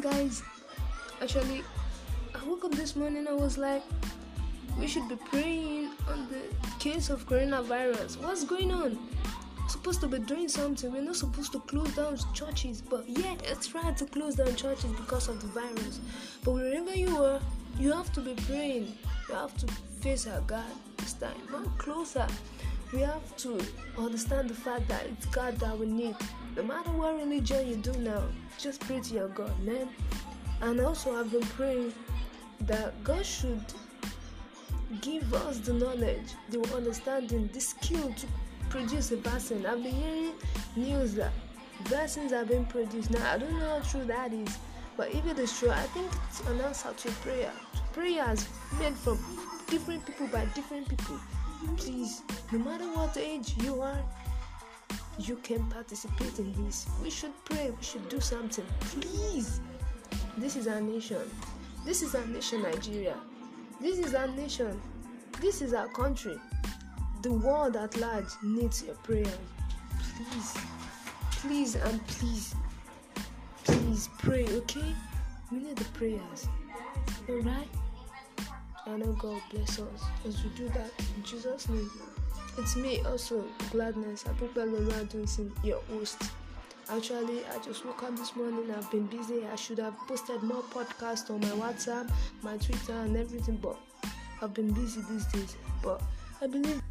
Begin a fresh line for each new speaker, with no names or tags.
guys. Actually, I woke up this morning. I was like, we should be praying on the case of coronavirus. What's going on? We're supposed to be doing something. We're not supposed to close down churches, but yeah, it's right to close down churches because of the virus. But wherever you are, you have to be praying. You have to face our God this time, not closer. We have to understand the fact that it's God that we need. No matter what religion you do now, just pray to your God, man. And also, I've been praying that God should give us the knowledge, the understanding, the skill to produce a vaccine. I've been hearing news that vaccines are being produced now. I don't know how true that is, but if it is true, I think it's an answer to prayer. Prayer Prayers made from different people by different people. Please, no matter what age you are, you can participate in this. We should pray, we should do something. Please. This is our nation. This is our nation, Nigeria. This is our nation. This is our country. The world at large needs your prayers. Please, please, and please, please pray, okay? We need the prayers. Alright? I know God bless us as we do that in Jesus' name. It's me also, Gladness. Prepare Lolua your host. Actually, I just woke up this morning. I've been busy. I should have posted more podcasts on my WhatsApp, my Twitter, and everything, but I've been busy these days. But I believe